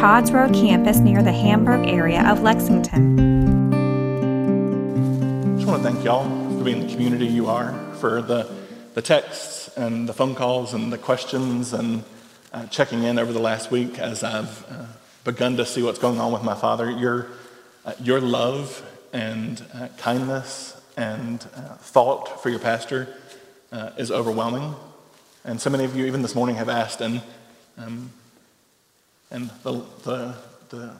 Todd's Road campus near the Hamburg area of Lexington. I just want to thank y'all for being the community you are, for the, the texts and the phone calls and the questions and uh, checking in over the last week as I've uh, begun to see what's going on with my father. Your, uh, your love and uh, kindness and uh, thought for your pastor uh, is overwhelming. And so many of you, even this morning, have asked, and um, and the, the, the,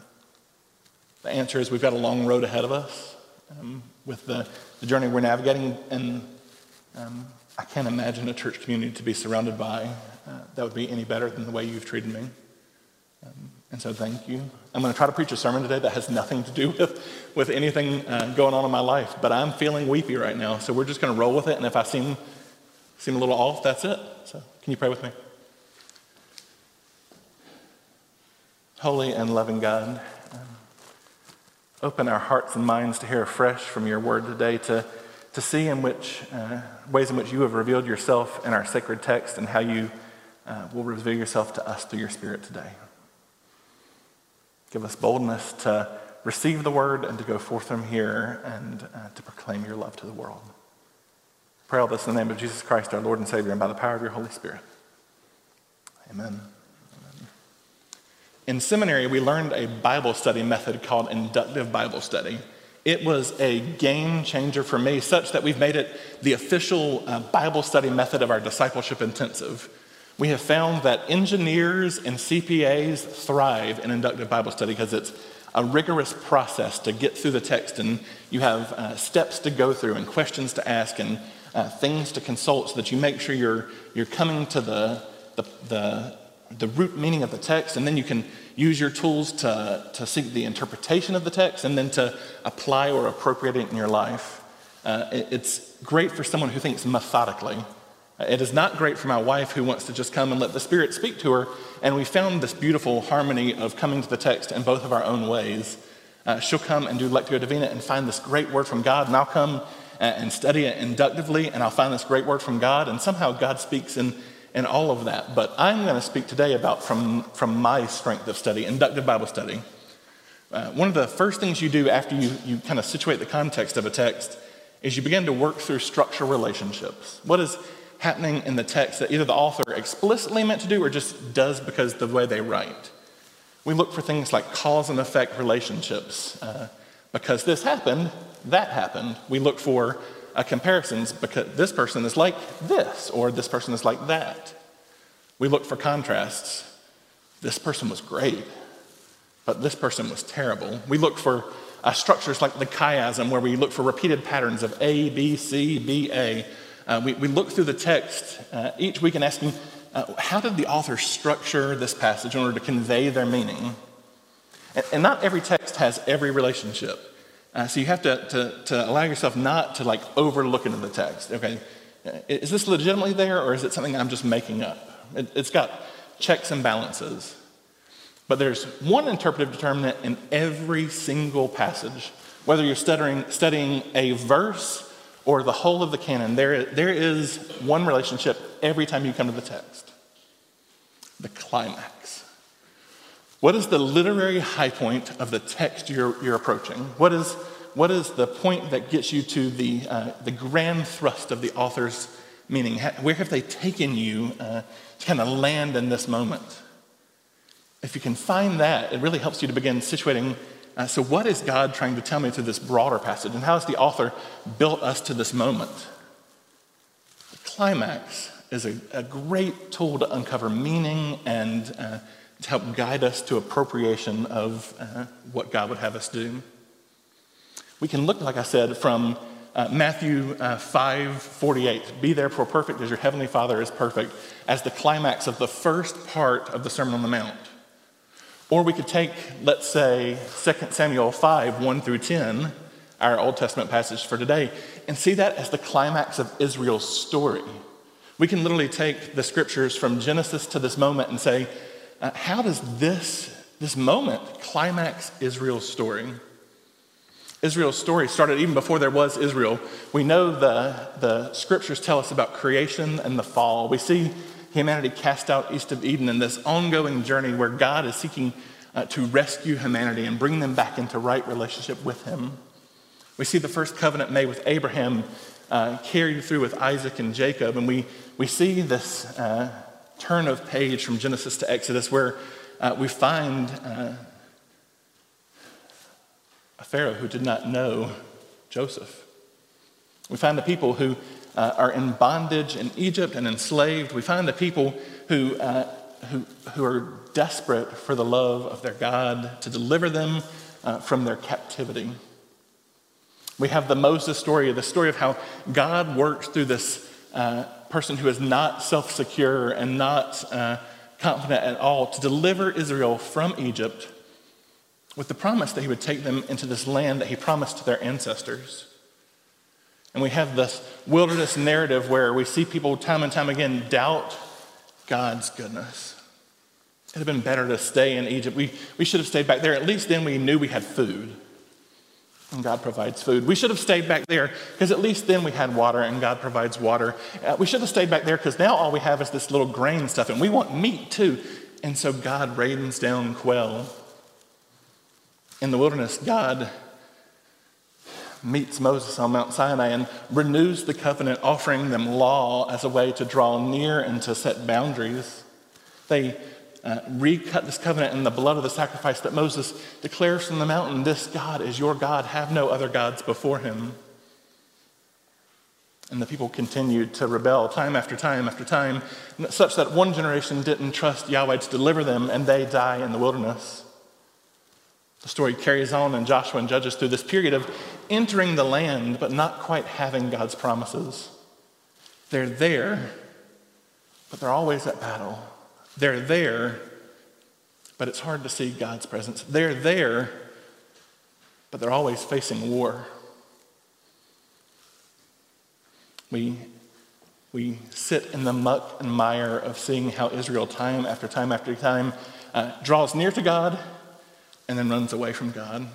the answer is we've got a long road ahead of us um, with the, the journey we're navigating. And um, I can't imagine a church community to be surrounded by uh, that would be any better than the way you've treated me. Um, and so thank you. I'm going to try to preach a sermon today that has nothing to do with, with anything uh, going on in my life, but I'm feeling weepy right now. So we're just going to roll with it. And if I seem, seem a little off, that's it. So can you pray with me? Holy and loving God, um, open our hearts and minds to hear afresh from your word today, to, to see in which uh, ways in which you have revealed yourself in our sacred text and how you uh, will reveal yourself to us through your spirit today. Give us boldness to receive the word and to go forth from here and uh, to proclaim your love to the world. Pray all this in the name of Jesus Christ, our Lord and Savior, and by the power of your Holy Spirit. Amen. In seminary, we learned a Bible study method called inductive Bible study. It was a game changer for me, such that we've made it the official uh, Bible study method of our discipleship intensive. We have found that engineers and CPAs thrive in inductive Bible study because it's a rigorous process to get through the text, and you have uh, steps to go through, and questions to ask, and uh, things to consult so that you make sure you're, you're coming to the, the, the, the root meaning of the text, and then you can use your tools to, to seek the interpretation of the text and then to apply or appropriate it in your life. Uh, it, it's great for someone who thinks methodically. It is not great for my wife who wants to just come and let the Spirit speak to her. And we found this beautiful harmony of coming to the text in both of our own ways. Uh, she'll come and do Lectio Divina and find this great word from God, and I'll come and study it inductively, and I'll find this great word from God, and somehow God speaks in and all of that. But I'm going to speak today about from, from my strength of study, inductive Bible study. Uh, one of the first things you do after you, you kind of situate the context of a text is you begin to work through structural relationships. What is happening in the text that either the author explicitly meant to do or just does because the way they write? We look for things like cause and effect relationships. Uh, because this happened, that happened. We look for uh, comparisons because this person is like this or this person is like that. We look for contrasts. This person was great, but this person was terrible. We look for uh, structures like the chiasm, where we look for repeated patterns of A, B, C, B, A. Uh, we, we look through the text uh, each week and asking, uh, how did the author structure this passage in order to convey their meaning? And, and not every text has every relationship. Uh, so you have to, to, to allow yourself not to like overlook into the text. Okay, is this legitimately there or is it something I'm just making up? It, it's got checks and balances. But there's one interpretive determinant in every single passage. Whether you're studying, studying a verse or the whole of the canon, there, there is one relationship every time you come to the text the climax. What is the literary high point of the text you're, you're approaching? What is, what is the point that gets you to the, uh, the grand thrust of the author's meaning? Where have they taken you uh, to kind of land in this moment? If you can find that, it really helps you to begin situating. Uh, so, what is God trying to tell me through this broader passage? And how has the author built us to this moment? The climax is a, a great tool to uncover meaning and uh, to help guide us to appropriation of uh, what God would have us do. We can look, like I said, from uh, Matthew uh, 5 48, be therefore perfect as your heavenly Father is perfect, as the climax of the first part of the Sermon on the Mount. Or we could take, let's say, 2 Samuel 5 1 through 10, our Old Testament passage for today, and see that as the climax of Israel's story. We can literally take the scriptures from Genesis to this moment and say, uh, how does this, this moment climax Israel's story? Israel's story started even before there was Israel. We know the, the scriptures tell us about creation and the fall. We see humanity cast out east of Eden in this ongoing journey where God is seeking uh, to rescue humanity and bring them back into right relationship with Him. We see the first covenant made with Abraham uh, carried through with Isaac and Jacob, and we, we see this uh, turn of page from Genesis to Exodus where uh, we find uh, a Pharaoh who did not know Joseph. We find the people who uh, are in bondage in Egypt and enslaved. We find the people who, uh, who, who are desperate for the love of their God to deliver them uh, from their captivity. We have the Moses story, the story of how God works through this uh, person who is not self secure and not uh, confident at all to deliver Israel from Egypt with the promise that he would take them into this land that he promised to their ancestors. And we have this wilderness narrative where we see people time and time again doubt God's goodness. It'd have been better to stay in Egypt. We, we should have stayed back there. At least then we knew we had food. And God provides food. We should have stayed back there because at least then we had water and God provides water. Uh, we should have stayed back there because now all we have is this little grain stuff and we want meat too. And so God rains down quail. In the wilderness, God meets Moses on Mount Sinai and renews the covenant, offering them law as a way to draw near and to set boundaries. They uh, recut this covenant in the blood of the sacrifice that Moses declares from the mountain This God is your God, have no other gods before him. And the people continued to rebel time after time after time, such that one generation didn't trust Yahweh to deliver them, and they die in the wilderness. The story carries on in Joshua and Judges through this period of entering the land, but not quite having God's promises. They're there, but they're always at battle. They're there, but it's hard to see God's presence. They're there, but they're always facing war. We, we sit in the muck and mire of seeing how Israel, time after time after time, uh, draws near to God and then runs away from God.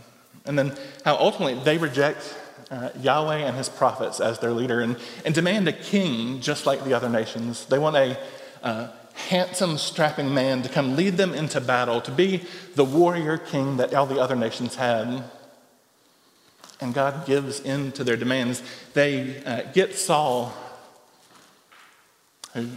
And then how ultimately they reject uh, Yahweh and his prophets as their leader and, and demand a king just like the other nations. They want a uh, handsome, strapping man to come lead them into battle, to be the warrior king that all the other nations had. And God gives in to their demands. They uh, get Saul, who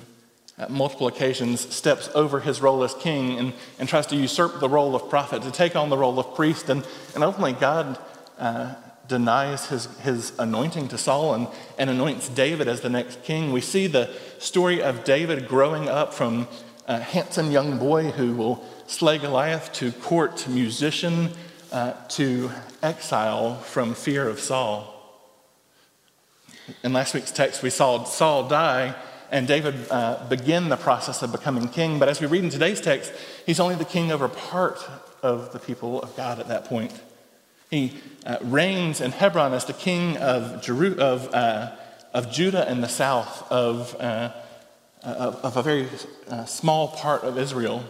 at multiple occasions steps over his role as king and, and tries to usurp the role of prophet, to take on the role of priest. And, and ultimately, God uh, denies his, his anointing to Saul and, anoints David as the next king. We see the story of David growing up from a handsome young boy who will slay Goliath to court musician uh, to exile from fear of Saul. In last week's text, we saw Saul die and David uh, begin the process of becoming king. But as we read in today's text, he's only the king over part of the people of God at that point. He uh, reigns in Hebron as the king of, Jeru- of, uh, of Judah in the south, of, uh, of, of, a very uh, small part of Israel.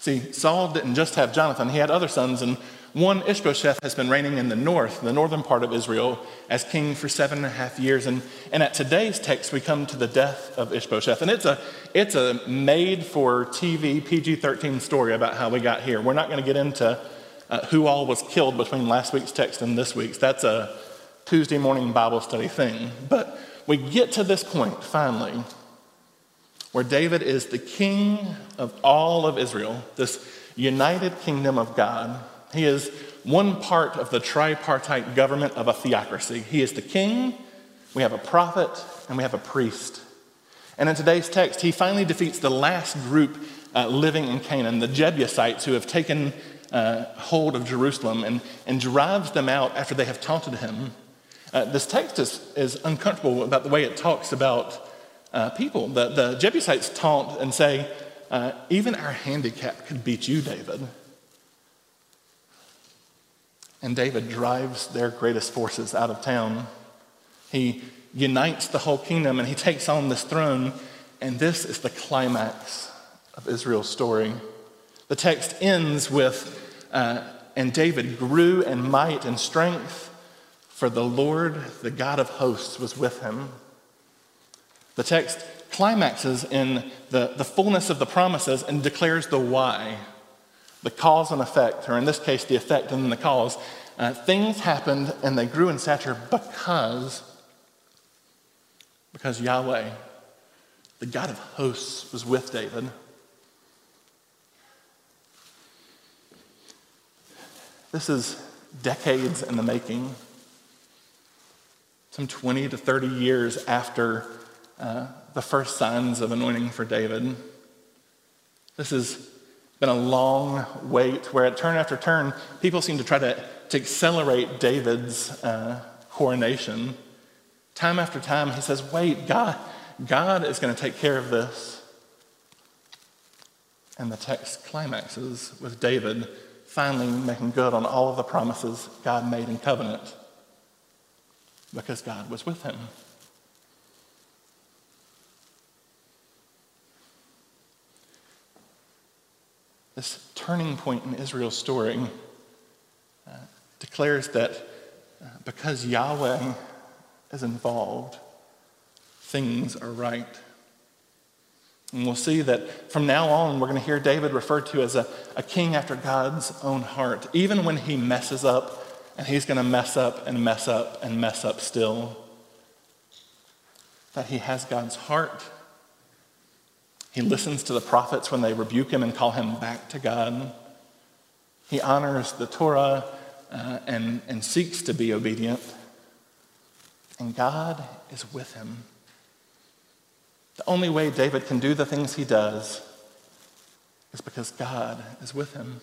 See, Saul didn't just have Jonathan, he had other sons, and one Ishbosheth has been reigning in the north, the northern part of Israel, as king for seven and a half years. And, and at today's text, we come to the death of Ishbosheth. And it's a, it's a made for TV PG 13 story about how we got here. We're not going to get into uh, who all was killed between last week's text and this week's. That's a Tuesday morning Bible study thing. But we get to this point finally where David is the king of all of Israel, this united kingdom of God. He is one part of the tripartite government of a theocracy. He is the king, we have a prophet, and we have a priest. And in today's text, he finally defeats the last group uh, living in Canaan, the Jebusites, who have taken uh, hold of Jerusalem and, and drives them out after they have taunted him. Uh, this text is, is uncomfortable about the way it talks about uh, people. The, the Jebusites taunt and say, uh, Even our handicap could beat you, David. And David drives their greatest forces out of town. He unites the whole kingdom and he takes on this throne. And this is the climax of Israel's story. The text ends with, uh, and David grew in might and strength, for the Lord, the God of hosts, was with him. The text climaxes in the, the fullness of the promises and declares the why, the cause and effect, or in this case, the effect and the cause. Uh, things happened and they grew in stature because, because Yahweh, the God of hosts, was with David. This is decades in the making, some 20 to 30 years after uh, the first signs of anointing for David. This has been a long wait where, at turn after turn, people seem to try to, to accelerate David's uh, coronation. Time after time, he says, Wait, God, God is going to take care of this. And the text climaxes with David finally making good on all of the promises God made in covenant because God was with him. This turning point in Israel's story uh, declares that uh, because Yahweh is involved, things are right. And we'll see that from now on, we're going to hear David referred to as a, a king after God's own heart, even when he messes up, and he's going to mess up and mess up and mess up still. That he has God's heart he listens to the prophets when they rebuke him and call him back to God. He honors the Torah uh, and, and seeks to be obedient. And God is with him. The only way David can do the things he does is because God is with him.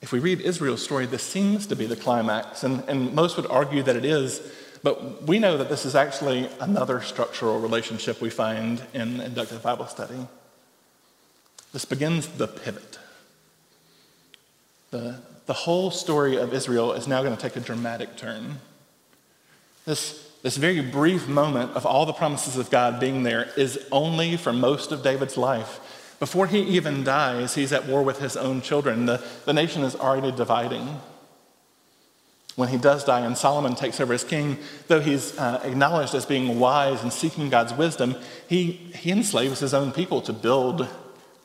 If we read Israel's story, this seems to be the climax, and, and most would argue that it is but we know that this is actually another structural relationship we find in inductive Bible study. This begins the pivot. The, the whole story of Israel is now going to take a dramatic turn. This, this very brief moment of all the promises of God being there is only for most of David's life. Before he even dies, he's at war with his own children. The, the nation is already dividing when he does die and Solomon takes over as king, though he's uh, acknowledged as being wise and seeking God's wisdom, he, he enslaves his own people to build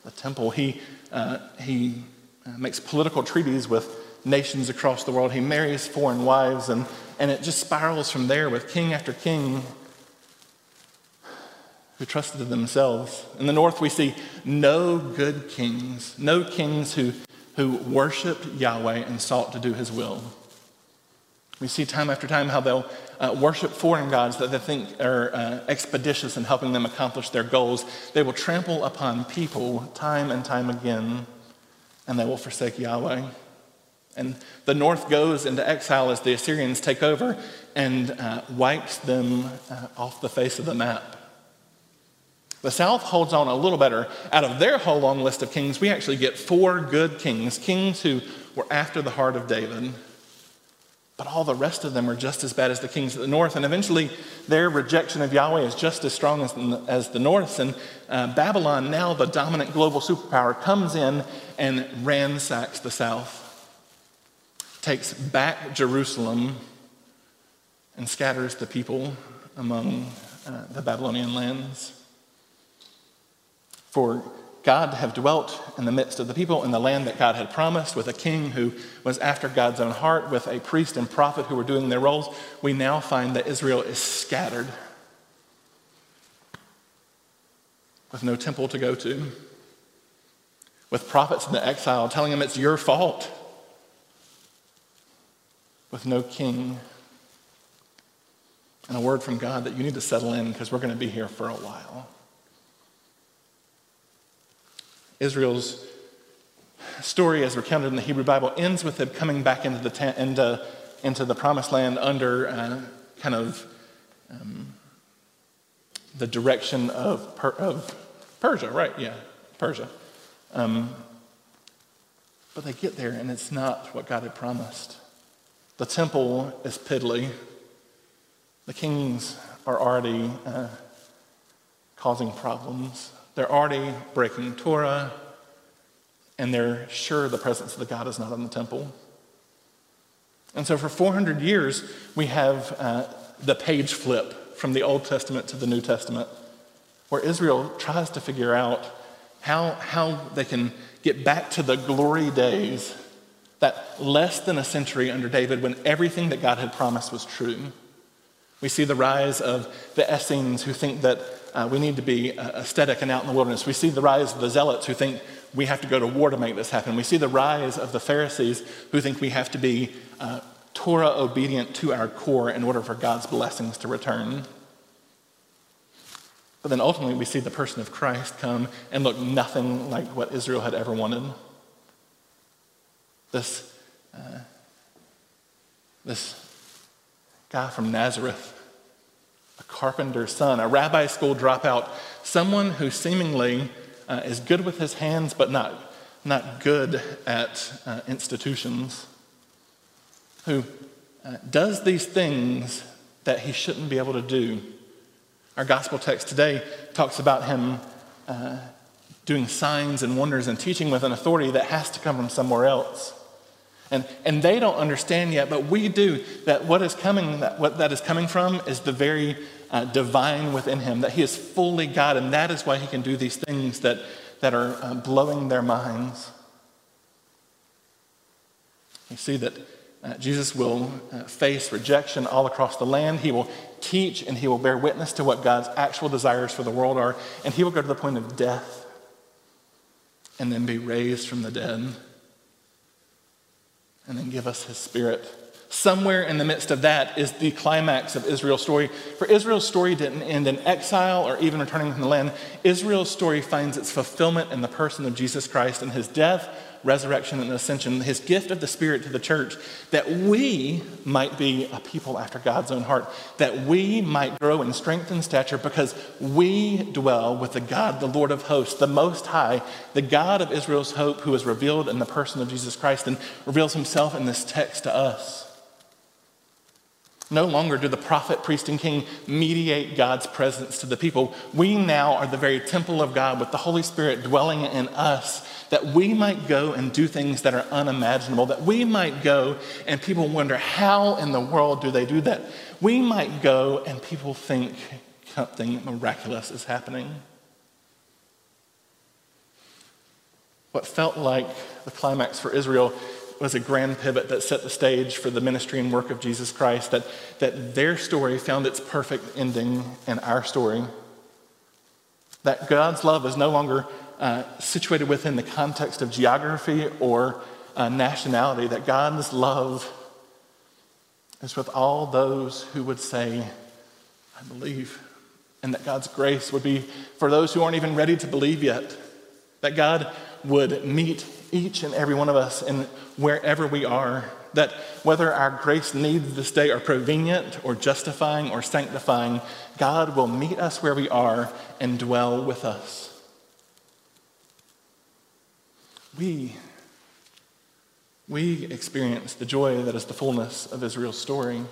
the temple. He, uh, he uh, makes political treaties with nations across the world. He marries foreign wives, and, and it just spirals from there with king after king who trusted themselves. In the north, we see no good kings, no kings who, who worshiped Yahweh and sought to do his will. We see time after time how they'll uh, worship foreign gods that they think are uh, expeditious in helping them accomplish their goals. They will trample upon people time and time again, and they will forsake Yahweh. And the north goes into exile as the Assyrians take over and uh, wipes them uh, off the face of the map. The south holds on a little better. Out of their whole long list of kings, we actually get four good kings, kings who were after the heart of David. But all the rest of them are just as bad as the kings of the north. And eventually, their rejection of Yahweh is just as strong as the, as the north's. And uh, Babylon, now the dominant global superpower, comes in and ransacks the south, takes back Jerusalem, and scatters the people among uh, the Babylonian lands. For God to have dwelt in the midst of the people in the land that God had promised, with a king who was after God's own heart, with a priest and prophet who were doing their roles, we now find that Israel is scattered with no temple to go to, with prophets in the exile telling them it's your fault, with no king, and a word from God that you need to settle in because we're going to be here for a while. Israel's story, as recounted in the Hebrew Bible, ends with them coming back into the, into, into the promised land under uh, kind of um, the direction of, per- of Persia, right? Yeah, Persia. Um, but they get there, and it's not what God had promised. The temple is piddly. The kings are already uh, causing problems. They're already breaking Torah, and they're sure the presence of the God is not in the temple. And so, for 400 years, we have uh, the page flip from the Old Testament to the New Testament, where Israel tries to figure out how, how they can get back to the glory days, that less than a century under David when everything that God had promised was true. We see the rise of the Essenes who think that uh, we need to be uh, aesthetic and out in the wilderness. We see the rise of the Zealots who think we have to go to war to make this happen. We see the rise of the Pharisees who think we have to be uh, Torah obedient to our core in order for God's blessings to return. But then ultimately, we see the person of Christ come and look nothing like what Israel had ever wanted. This, uh, this guy from Nazareth, a carpenter's son, a rabbi school dropout, someone who seemingly uh, is good with his hands but not, not good at uh, institutions, who uh, does these things that he shouldn't be able to do our gospel text today talks about him uh, doing signs and wonders and teaching with an authority that has to come from somewhere else. And, and they don't understand yet, but we do, that what is coming, that what that is coming from is the very uh, divine within him, that he is fully God, and that is why he can do these things that, that are uh, blowing their minds. You see that uh, Jesus will uh, face rejection all across the land. He will teach and he will bear witness to what God's actual desires for the world are. And he will go to the point of death and then be raised from the dead and then give us his spirit. Somewhere in the midst of that is the climax of Israel's story. For Israel's story didn't end in exile or even returning from the land. Israel's story finds its fulfillment in the person of Jesus Christ and his death, resurrection, and ascension, his gift of the Spirit to the church, that we might be a people after God's own heart, that we might grow in strength and stature because we dwell with the God, the Lord of hosts, the Most High, the God of Israel's hope, who is revealed in the person of Jesus Christ and reveals himself in this text to us. No longer do the prophet, priest, and king mediate God's presence to the people. We now are the very temple of God with the Holy Spirit dwelling in us, that we might go and do things that are unimaginable, that we might go and people wonder, how in the world do they do that? We might go and people think something miraculous is happening. What felt like the climax for Israel was a grand pivot that set the stage for the ministry and work of Jesus Christ, that, that their story found its perfect ending in our story. That God's love is no longer uh, situated within the context of geography or uh, nationality, that God's love is with all those who would say, I believe, and that God's grace would be for those who aren't even ready to believe yet, that God would meet each and every one of us in wherever we are. That whether our grace needs this day are prevenient or justifying or sanctifying, God will meet us where we are and dwell with us. We, we experience the joy that is the fullness of Israel's story.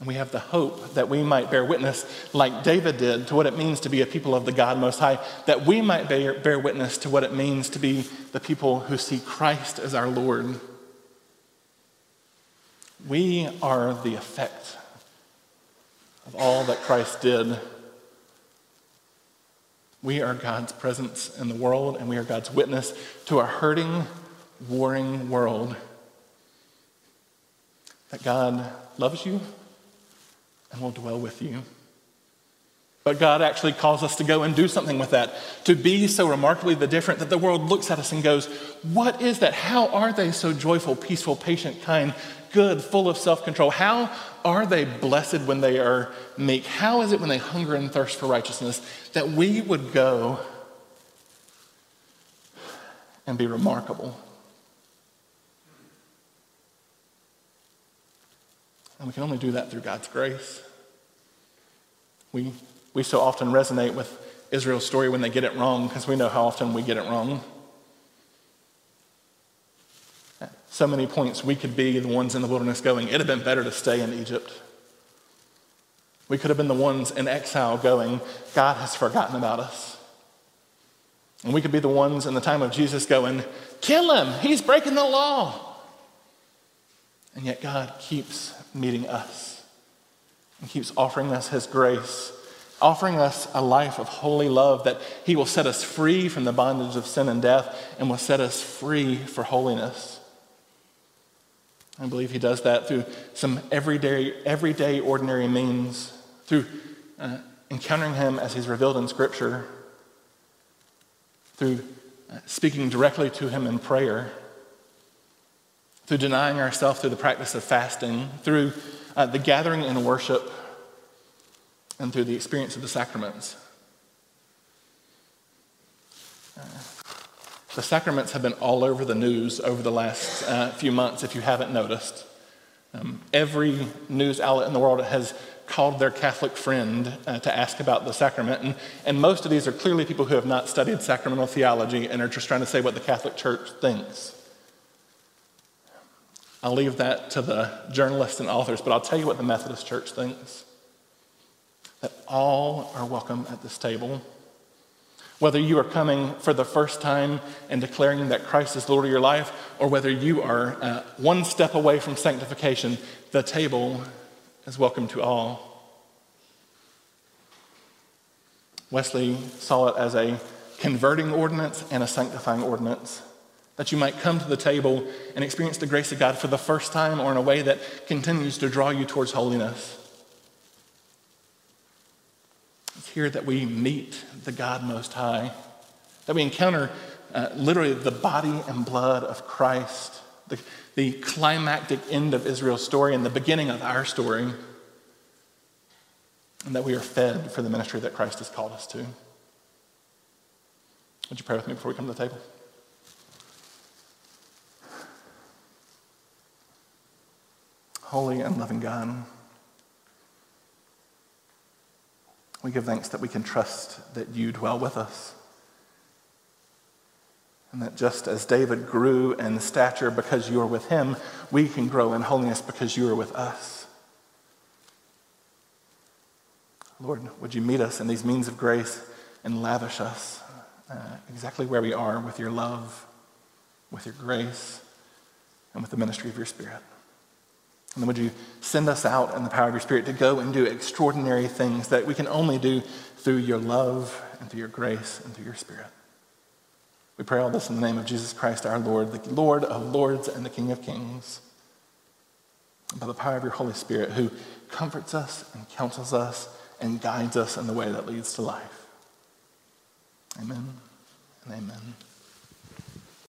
And we have the hope that we might bear witness, like David did, to what it means to be a people of the God Most High, that we might bear, bear witness to what it means to be the people who see Christ as our Lord. We are the effect of all that Christ did. We are God's presence in the world, and we are God's witness to a hurting, warring world. That God loves you and will dwell with you. But God actually calls us to go and do something with that, to be so remarkably the different that the world looks at us and goes, What is that? How are they so joyful, peaceful, patient, kind, good, full of self control? How are they blessed when they are meek? How is it when they hunger and thirst for righteousness that we would go and be remarkable? And we can only do that through God's grace. We, we so often resonate with Israel's story when they get it wrong, because we know how often we get it wrong. So many points we could be the ones in the wilderness going, it'd have been better to stay in Egypt. We could have been the ones in exile going, God has forgotten about us. And we could be the ones in the time of Jesus going, kill him, he's breaking the law. And yet God keeps meeting us and keeps offering us his grace, offering us a life of holy love that he will set us free from the bondage of sin and death and will set us free for holiness. I believe he does that through some everyday, everyday ordinary means, through uh, encountering him as he's revealed in Scripture, through uh, speaking directly to him in prayer, through denying ourselves through the practice of fasting, through uh, the gathering in worship, and through the experience of the sacraments. The sacraments have been all over the news over the last uh, few months, if you haven't noticed. Um, every news outlet in the world has called their Catholic friend uh, to ask about the sacrament. And, and most of these are clearly people who have not studied sacramental theology and are just trying to say what the Catholic Church thinks. I'll leave that to the journalists and authors, but I'll tell you what the Methodist Church thinks that all are welcome at this table whether you are coming for the first time and declaring that Christ is Lord of your life, or whether you are uh, one step away from sanctification, the table is welcome to all. Wesley saw it as a converting ordinance and a sanctifying ordinance. That you might come to the table and experience the grace of God for the first time or in a way that continues to draw you towards holiness. It's here that we meet the God Most High, that we encounter uh, literally the body and blood of Christ, the, the climactic end of Israel's story and the beginning of our story, and that we are fed for the ministry that Christ has called us to. Would you pray with me before we come to the table? Holy and loving God, We give thanks that we can trust that you dwell with us. And that just as David grew in stature because you are with him, we can grow in holiness because you are with us. Lord, would you meet us in these means of grace and lavish us uh, exactly where we are with your love, with your grace, and with the ministry of your Spirit? And then would you send us out in the power of your Spirit to go and do extraordinary things that we can only do through your love and through your grace and through your Spirit. We pray all this in the name of Jesus Christ our Lord, the Lord of lords and the King of kings. By the power of your Holy Spirit, who comforts us and counsels us and guides us in the way that leads to life. Amen and amen.